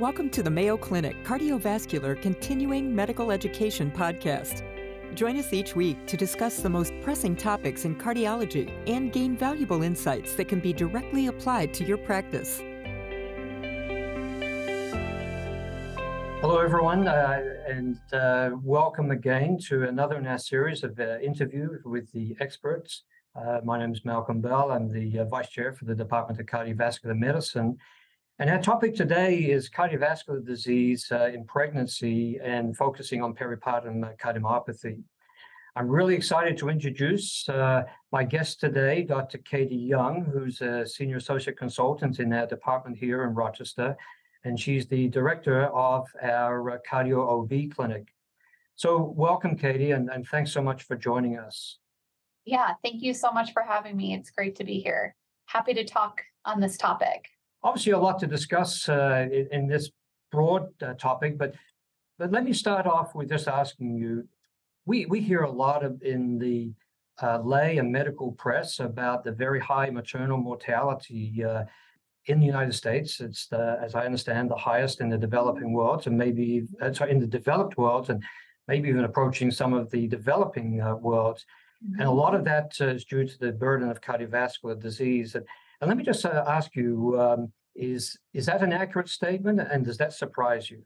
Welcome to the Mayo Clinic Cardiovascular Continuing Medical Education Podcast. Join us each week to discuss the most pressing topics in cardiology and gain valuable insights that can be directly applied to your practice. Hello, everyone, uh, and uh, welcome again to another in our series of uh, interviews with the experts. Uh, my name is Malcolm Bell. I'm the uh, Vice Chair for the Department of Cardiovascular Medicine. And our topic today is cardiovascular disease uh, in pregnancy and focusing on peripartum cardiomyopathy. I'm really excited to introduce uh, my guest today, Dr. Katie Young, who's a senior associate consultant in our department here in Rochester, and she's the director of our uh, cardio OB clinic. So, welcome, Katie, and, and thanks so much for joining us. Yeah, thank you so much for having me. It's great to be here. Happy to talk on this topic obviously a lot to discuss uh, in, in, this broad uh, topic, but but let me start off with just asking you. We we hear a lot of in the uh, lay and medical press about the very high maternal mortality uh, in the United States. It's the, as I understand, the highest in the developing world, and maybe uh, sorry, in the developed world, and maybe even approaching some of the developing uh, worlds. Mm-hmm. And a lot of that is due to the burden of cardiovascular disease. And and let me just uh, ask you: um, is is that an accurate statement, and does that surprise you?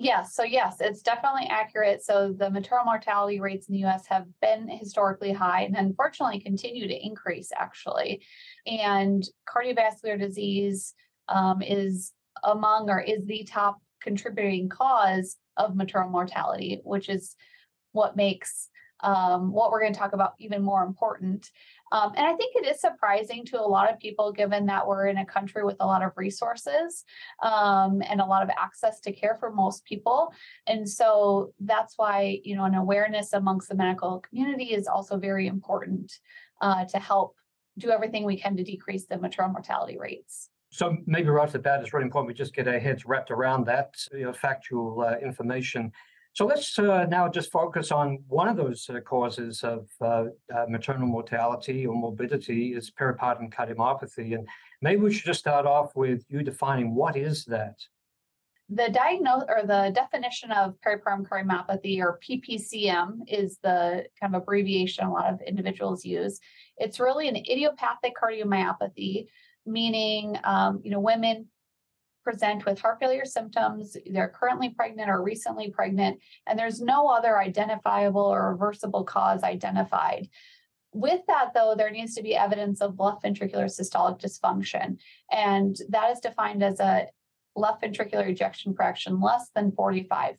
Yes. So yes, it's definitely accurate. So the maternal mortality rates in the U.S. have been historically high, and unfortunately continue to increase actually. And cardiovascular disease um, is among or is the top contributing cause of maternal mortality, which is what makes um, what we're going to talk about even more important. Um, and I think it is surprising to a lot of people, given that we're in a country with a lot of resources um, and a lot of access to care for most people. And so that's why, you know, an awareness amongst the medical community is also very important uh, to help do everything we can to decrease the maternal mortality rates. So maybe right at the bat, it's really important we just get our heads wrapped around that you know, factual uh, information. So let's uh, now just focus on one of those uh, causes of uh, uh, maternal mortality or morbidity is peripartum cardiomyopathy. And maybe we should just start off with you defining what is that? The diagnose or the definition of peripartum cardiomyopathy or PPCM is the kind of abbreviation a lot of individuals use. It's really an idiopathic cardiomyopathy, meaning um, you know women present with heart failure symptoms, they're currently pregnant or recently pregnant, and there's no other identifiable or reversible cause identified. With that, though, there needs to be evidence of left ventricular systolic dysfunction, and that is defined as a left ventricular ejection fraction less than 45%.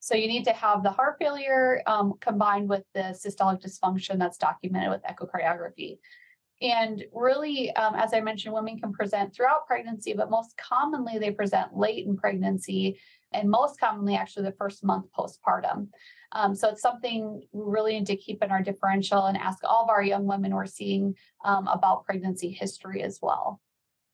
So you need to have the heart failure um, combined with the systolic dysfunction that's documented with echocardiography. And really, um, as I mentioned, women can present throughout pregnancy, but most commonly they present late in pregnancy and most commonly actually the first month postpartum. Um, so it's something we really need to keep in our differential and ask all of our young women we're seeing um, about pregnancy history as well.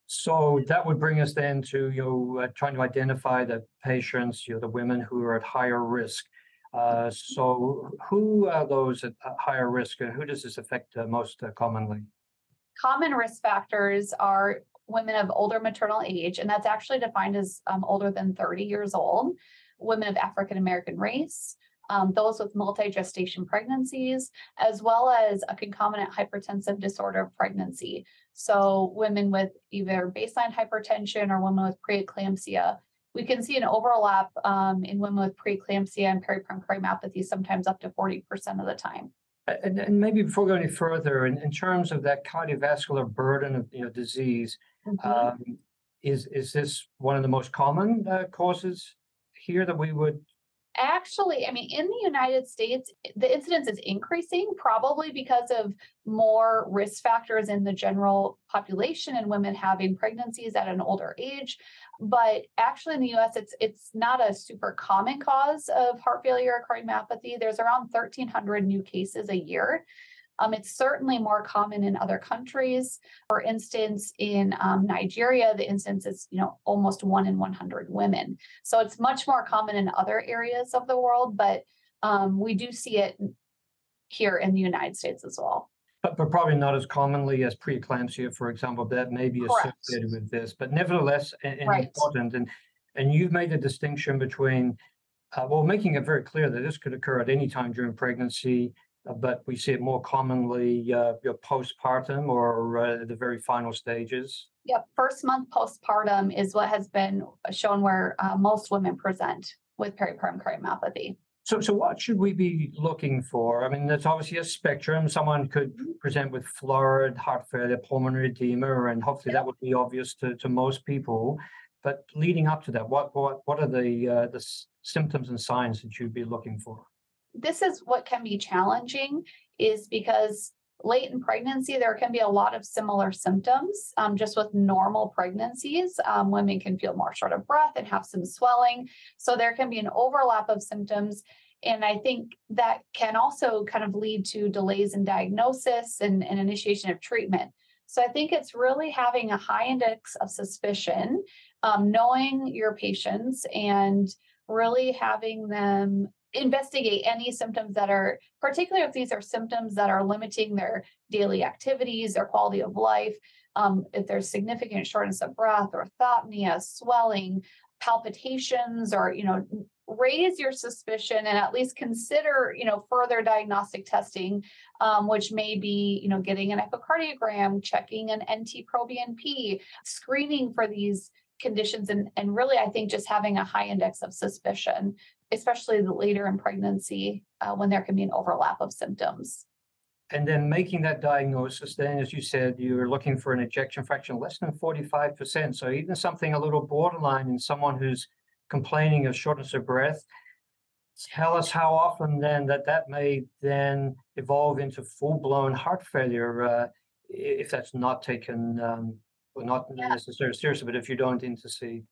So that would bring us then to you know uh, trying to identify the patients, you know, the women who are at higher risk. Uh, so who are those at higher risk, and who does this affect uh, most uh, commonly? Common risk factors are women of older maternal age, and that's actually defined as um, older than 30 years old, women of African American race, um, those with multi gestation pregnancies, as well as a concomitant hypertensive disorder of pregnancy. So, women with either baseline hypertension or women with preeclampsia. We can see an overlap um, in women with preeclampsia and peripartum cardiomyopathy, sometimes up to 40% of the time. And, and maybe before we go any further, in, in terms of that cardiovascular burden of you know disease, mm-hmm. um, is is this one of the most common uh, causes here that we would actually, I mean, in the United States, the incidence is increasing probably because of more risk factors in the general population and women having pregnancies at an older age. But actually, in the U.S., it's it's not a super common cause of heart failure or cardiomyopathy. There's around 1,300 new cases a year. Um, it's certainly more common in other countries. For instance, in um, Nigeria, the incidence is you know almost one in 100 women. So it's much more common in other areas of the world, but um, we do see it here in the United States as well. But, but probably not as commonly as preeclampsia, for example, that may be Correct. associated with this. But nevertheless, and, right. important. And And you've made a distinction between, uh, well, making it very clear that this could occur at any time during pregnancy, but we see it more commonly uh, postpartum or uh, the very final stages. Yep, first month postpartum is what has been shown where uh, most women present with peripartum cardiomyopathy. So, so what should we be looking for? I mean, there's obviously a spectrum. Someone could mm-hmm. present with florid heart failure, pulmonary edema, and hopefully that would be obvious to, to most people. But leading up to that, what what what are the uh, the symptoms and signs that you'd be looking for? This is what can be challenging, is because late in pregnancy, there can be a lot of similar symptoms. Um, just with normal pregnancies, um, women can feel more short of breath and have some swelling. So there can be an overlap of symptoms. And I think that can also kind of lead to delays in diagnosis and, and initiation of treatment. So I think it's really having a high index of suspicion, um, knowing your patients and really having them investigate any symptoms that are, particularly if these are symptoms that are limiting their daily activities, their quality of life, um, if there's significant shortness of breath, or orthopnea, swelling, palpitations, or you know, raise your suspicion and at least consider you know further diagnostic testing, um, which may be you know getting an echocardiogram, checking an NT-proBNP, screening for these conditions and, and really i think just having a high index of suspicion especially the later in pregnancy uh, when there can be an overlap of symptoms. And then making that diagnosis, then, as you said, you're looking for an ejection fraction less than 45%. So even something a little borderline in someone who's complaining of shortness of breath, tell us how often then that that may then evolve into full-blown heart failure uh, if that's not taken, um, well, not yeah. necessarily seriously, but if you don't intercede.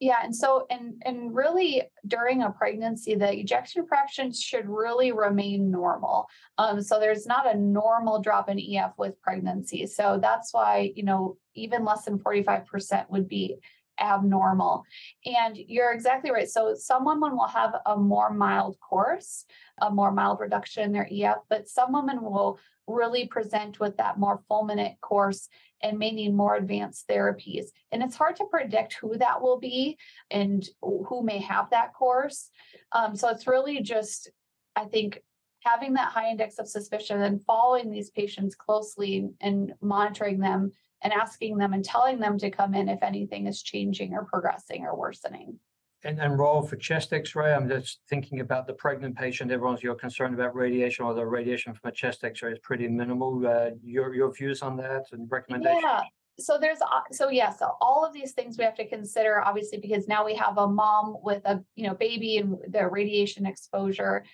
Yeah, and so and and really during a pregnancy, the ejection fraction should really remain normal. Um, so there's not a normal drop in EF with pregnancy. So that's why you know even less than 45% would be abnormal. And you're exactly right. So some women will have a more mild course, a more mild reduction in their EF, but some women will really present with that more fulminant course and may need more advanced therapies. And it's hard to predict who that will be and who may have that course. Um, so it's really just, I think, having that high index of suspicion and following these patients closely and monitoring them and asking them and telling them to come in if anything is changing or progressing or worsening. And, role for chest x-ray, I'm just thinking about the pregnant patient. Everyone's you're concerned about radiation, although radiation from a chest x-ray is pretty minimal. Uh, your, your views on that and recommendations? Yeah. So there's so yeah, so all of these things we have to consider, obviously, because now we have a mom with a you know baby and the radiation exposure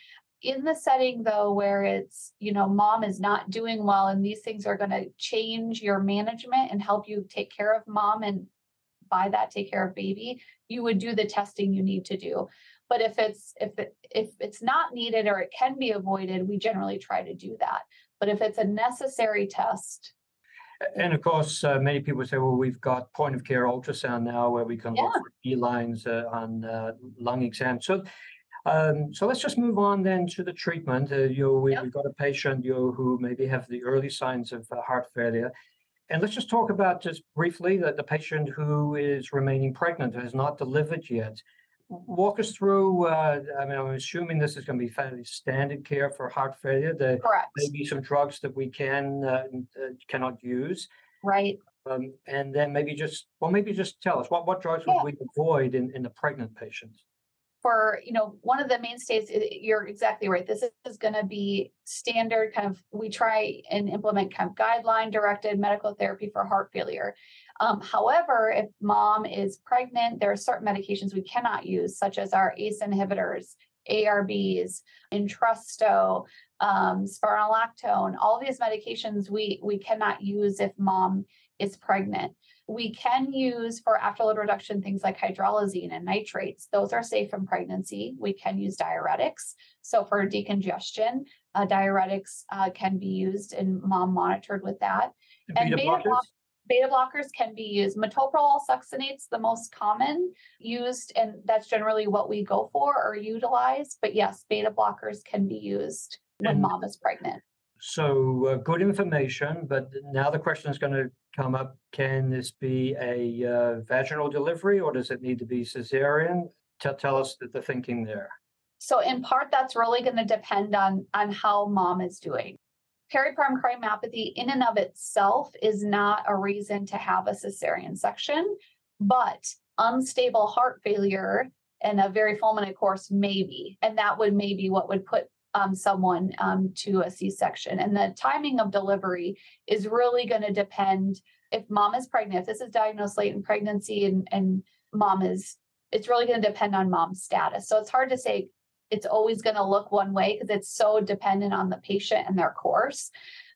in the setting though where it's you know mom is not doing well and these things are going to change your management and help you take care of mom and by that take care of baby you would do the testing you need to do but if it's if it, if it's not needed or it can be avoided we generally try to do that but if it's a necessary test and of course, uh, many people say, well, we've got point of care ultrasound now where we can yeah. look for E lines uh, on uh, lung exam. So um, so let's just move on then to the treatment. Uh, you know, we, yep. we've got a patient you who maybe have the early signs of uh, heart failure. And let's just talk about just briefly that the patient who is remaining pregnant has not delivered yet. Walk us through. Uh, I mean, I'm assuming this is going to be fairly standard care for heart failure. There Correct. may be some drugs that we can uh, uh, cannot use. Right. Um, and then maybe just well, maybe just tell us what what drugs yeah. would we avoid in in the pregnant patients for you know one of the mainstays you're exactly right. This is going to be standard kind of we try and implement kind of guideline directed medical therapy for heart failure. Um, however if mom is pregnant there are certain medications we cannot use such as our ace inhibitors arbs entresto um, spironolactone all these medications we we cannot use if mom is pregnant we can use for afterload reduction things like hydralazine and nitrates. Those are safe in pregnancy. We can use diuretics. So for decongestion, uh, diuretics uh, can be used and mom monitored with that. And, and beta, blockers? beta blockers can be used. Metoprolol succinate's the most common used, and that's generally what we go for or utilize. But yes, beta blockers can be used when and, mom is pregnant. So uh, good information, but now the question is going to come up: Can this be a uh, vaginal delivery, or does it need to be cesarean? Tell, us the, the thinking there. So in part, that's really going to depend on on how mom is doing. Peripartum cardiomyopathy in and of itself is not a reason to have a cesarean section, but unstable heart failure and a very fulminant course maybe, and that would maybe what would put um, someone um, to a C-section. And the timing of delivery is really going to depend if mom is pregnant. If this is diagnosed late in pregnancy and and mom is, it's really going to depend on mom's status. So it's hard to say it's always going to look one way because it's so dependent on the patient and their course.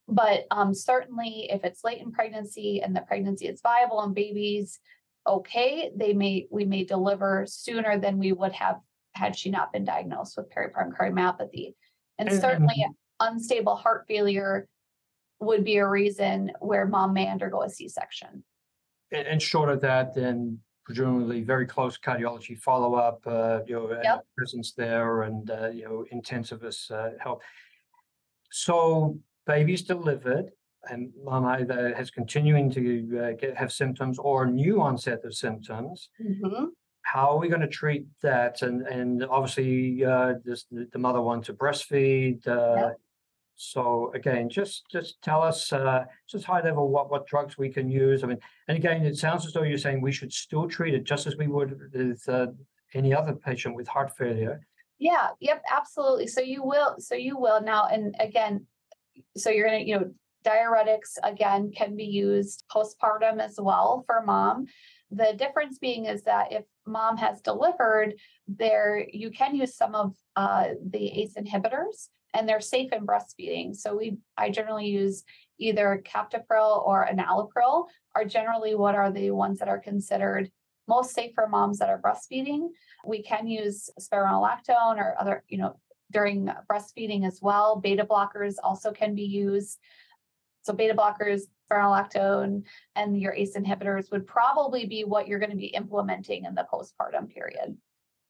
But um, certainly, if it's late in pregnancy and the pregnancy is viable and babies okay, they may we may deliver sooner than we would have had she not been diagnosed with peripartum cardiomyopathy. And, and certainly, unstable heart failure would be a reason where mom may undergo a C-section. And, and short of that, then presumably very close cardiology follow-up, uh, you know, yep. presence there and, uh, you know, intensivist uh, help. So baby's delivered and mom either has continuing to uh, get, have symptoms or new onset of symptoms. Mm-hmm. How are we going to treat that? And and obviously, uh, this, the, the mother wants to breastfeed. Uh, yep. So again, just just tell us uh, just high level what what drugs we can use. I mean, and again, it sounds as though you're saying we should still treat it just as we would with uh, any other patient with heart failure. Yeah. Yep. Absolutely. So you will. So you will now. And again, so you're gonna you know diuretics again can be used postpartum as well for mom. The difference being is that if mom has delivered, there you can use some of uh, the ACE inhibitors and they're safe in breastfeeding. So we I generally use either captopril or enalapril are generally what are the ones that are considered most safe for moms that are breastfeeding. We can use spironolactone or other, you know, during breastfeeding as well. Beta blockers also can be used. So beta blockers, spironolactone, and your ACE inhibitors would probably be what you're going to be implementing in the postpartum period.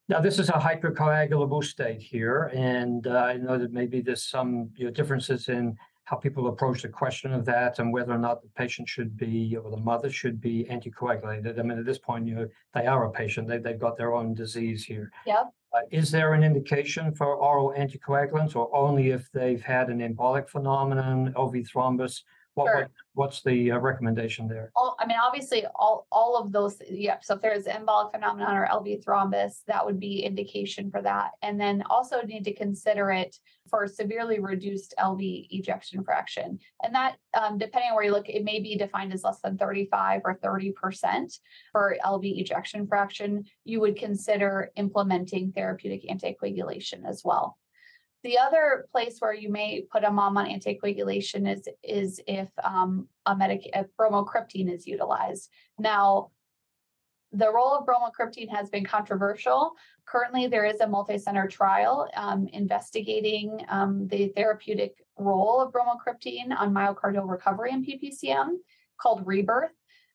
Now, this is a hypercoagulable state here, and uh, I know that maybe there's some you know, differences in how people approach the question of that and whether or not the patient should be or the mother should be anticoagulated. I mean, at this point, you know, they are a patient; they they've got their own disease here. Yep. Uh, is there an indication for oral anticoagulants, or only if they've had an embolic phenomenon, LV thrombus, what, sure. what what's the uh, recommendation there? All, I mean, obviously, all all of those. Yeah. So if there's embolic phenomenon or LV thrombus, that would be indication for that. And then also need to consider it for severely reduced LV ejection fraction. And that, um, depending on where you look, it may be defined as less than 35 or 30 percent for LV ejection fraction. You would consider implementing therapeutic anticoagulation as well. The other place where you may put a mom on anticoagulation is is if um, a medic if bromocriptine is utilized. Now, the role of bromocriptine has been controversial. Currently, there is a multi-center trial um, investigating um, the therapeutic role of bromocriptine on myocardial recovery in PPCM called Rebirth.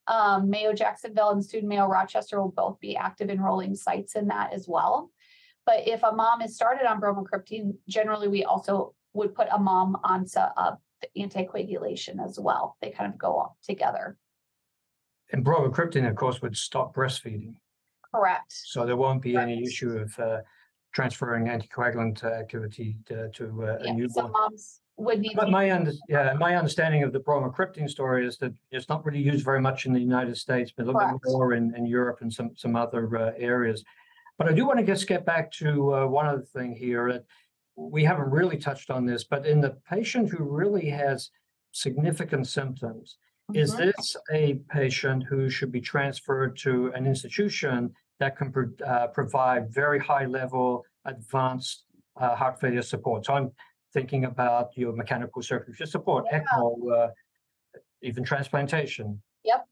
Um, Mayo Jacksonville and Student Mayo Rochester will both be active enrolling sites in that as well. But if a mom is started on bromocriptine, generally we also would put a mom onto uh, anticoagulation as well. They kind of go together. And bromocriptine, of course, would stop breastfeeding. Correct. So there won't be Correct. any issue of uh, transferring anticoagulant activity to, to uh, yeah, a newborn. Some moms would need. But my under, yeah, my understanding of the bromocriptine story is that it's not really used very much in the United States, but a little Correct. bit more in, in Europe and some some other uh, areas. But I do want to just get back to uh, one other thing here that we haven't really touched on this, but in the patient who really has significant symptoms, mm-hmm. is this a patient who should be transferred to an institution that can pro- uh, provide very high level advanced uh, heart failure support? So I'm thinking about your mechanical circulatory support, yeah. ECMO, uh, even transplantation. Yep.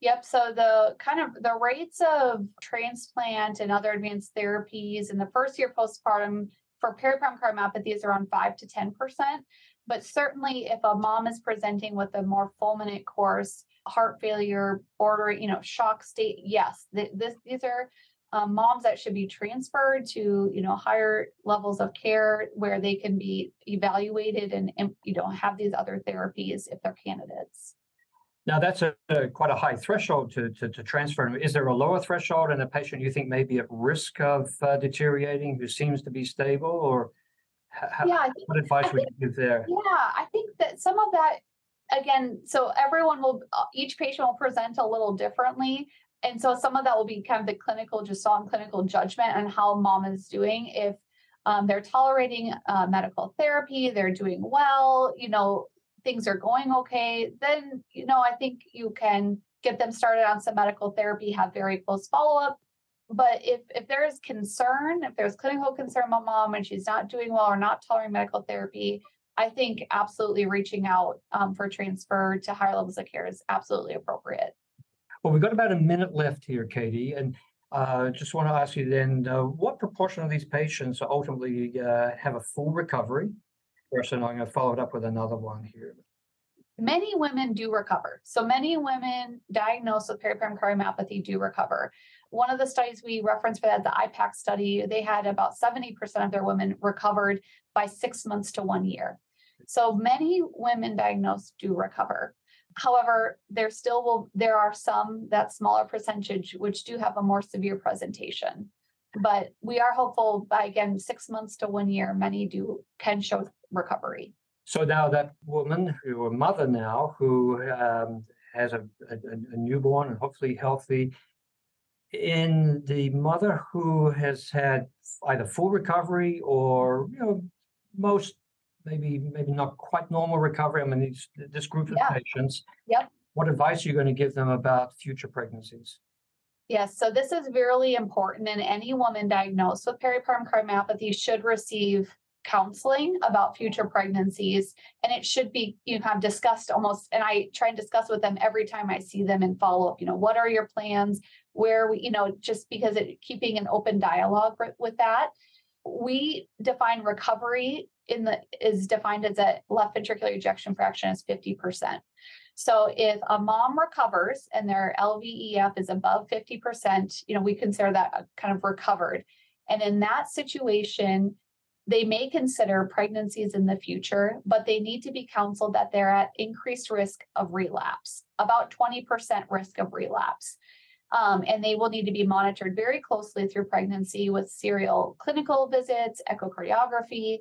Yep. So the kind of the rates of transplant and other advanced therapies in the first year postpartum for peripartum cardiomyopathy is around five to ten percent. But certainly, if a mom is presenting with a more fulminant course, heart failure, border, you know, shock state, yes, th- this these are um, moms that should be transferred to you know higher levels of care where they can be evaluated and, and you know have these other therapies if they're candidates. Now that's a, a quite a high threshold to, to, to transfer. Is there a lower threshold in a patient you think may be at risk of uh, deteriorating who seems to be stable, or how, yeah, think, what advice would you give there? Yeah, I think that some of that again. So everyone will uh, each patient will present a little differently, and so some of that will be kind of the clinical, just on clinical judgment on how mom is doing. If um, they're tolerating uh, medical therapy, they're doing well, you know, things are going okay, then, you know, I think you can get them started on some medical therapy, have very close follow up. But if if there is concern, if there's clinical concern about mom and she's not doing well or not tolerating medical therapy, I think absolutely reaching out um, for transfer to higher levels of care is absolutely appropriate. Well, we've got about a minute left here, Katie, and uh, just want to ask you then, uh, what proportion of these patients ultimately uh, have a full recovery person. I'm going to follow it up with another one here. Many women do recover. So many women diagnosed with peripartum cardiomyopathy do recover. One of the studies we referenced for that, the IPAC study, they had about 70% of their women recovered by six months to one year. So many women diagnosed do recover. However, there still will there are some that smaller percentage which do have a more severe presentation. But we are hopeful by again six months to one year, many do can show recovery. So now that woman, who a mother now, who um, has a, a, a, newborn and hopefully healthy, in the mother who has had either full recovery or you know most maybe maybe not quite normal recovery. I mean these, this group of yeah. patients. Yep. What advice are you going to give them about future pregnancies? Yes, so this is really important, and any woman diagnosed with peripartum cardiomyopathy should receive counseling about future pregnancies and it should be you know discussed almost and i try and discuss with them every time i see them in follow up you know what are your plans where we you know just because it keeping an open dialogue with that. We define recovery in the is defined as a left ventricular ejection fraction as 50% so if a mom recovers and their lvef is above 50% you know we consider that kind of recovered and in that situation they may consider pregnancies in the future, but they need to be counseled that they're at increased risk of relapse, about 20% risk of relapse. Um, and they will need to be monitored very closely through pregnancy with serial clinical visits, echocardiography.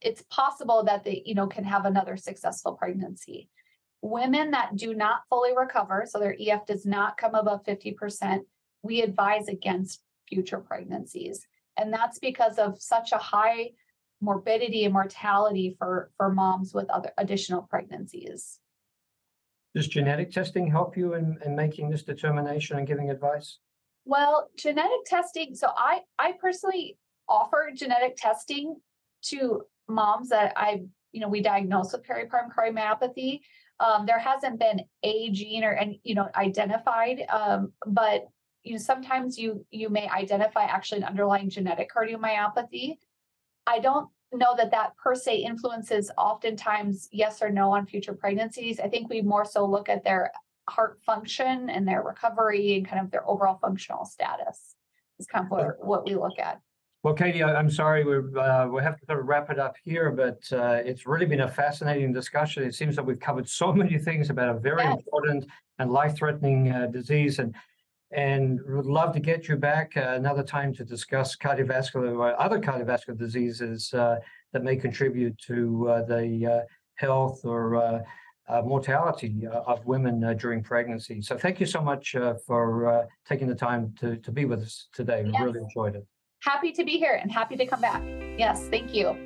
It's possible that they, you know, can have another successful pregnancy. Women that do not fully recover, so their EF does not come above 50%, we advise against future pregnancies. And that's because of such a high morbidity and mortality for for moms with other additional pregnancies. Does genetic testing help you in, in making this determination and giving advice? Well, genetic testing, so I I personally offer genetic testing to moms that I, you know, we diagnose with peripartum cardiomyopathy. Um, there hasn't been a gene or and you know identified, um, but you know sometimes you you may identify actually an underlying genetic cardiomyopathy I don't know that that per se influences oftentimes yes or no on future pregnancies. I think we more so look at their heart function and their recovery and kind of their overall functional status is kind of what, what we look at. Well, Katie, I, am sorry we uh, we have to sort of wrap it up here, but uh, it's really been a fascinating discussion. It seems that we've covered so many things about a very yes. important and life-threatening uh, disease, and and would love to get you back uh, another time to discuss cardiovascular or other cardiovascular diseases uh, that may contribute to uh, the uh, health or uh, uh, mortality of women during pregnancy. So thank you so much for taking the time to, to be with us today. We yes. really enjoyed it. Happy to be here and happy to come back. Yes, thank you.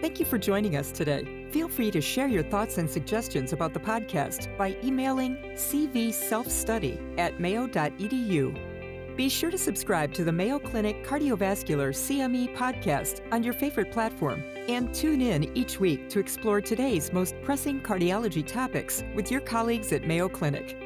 Thank you for joining us today. Feel free to share your thoughts and suggestions about the podcast by emailing cvselfstudy at mayo.edu. Be sure to subscribe to the Mayo Clinic Cardiovascular CME podcast on your favorite platform and tune in each week to explore today's most pressing cardiology topics with your colleagues at Mayo Clinic.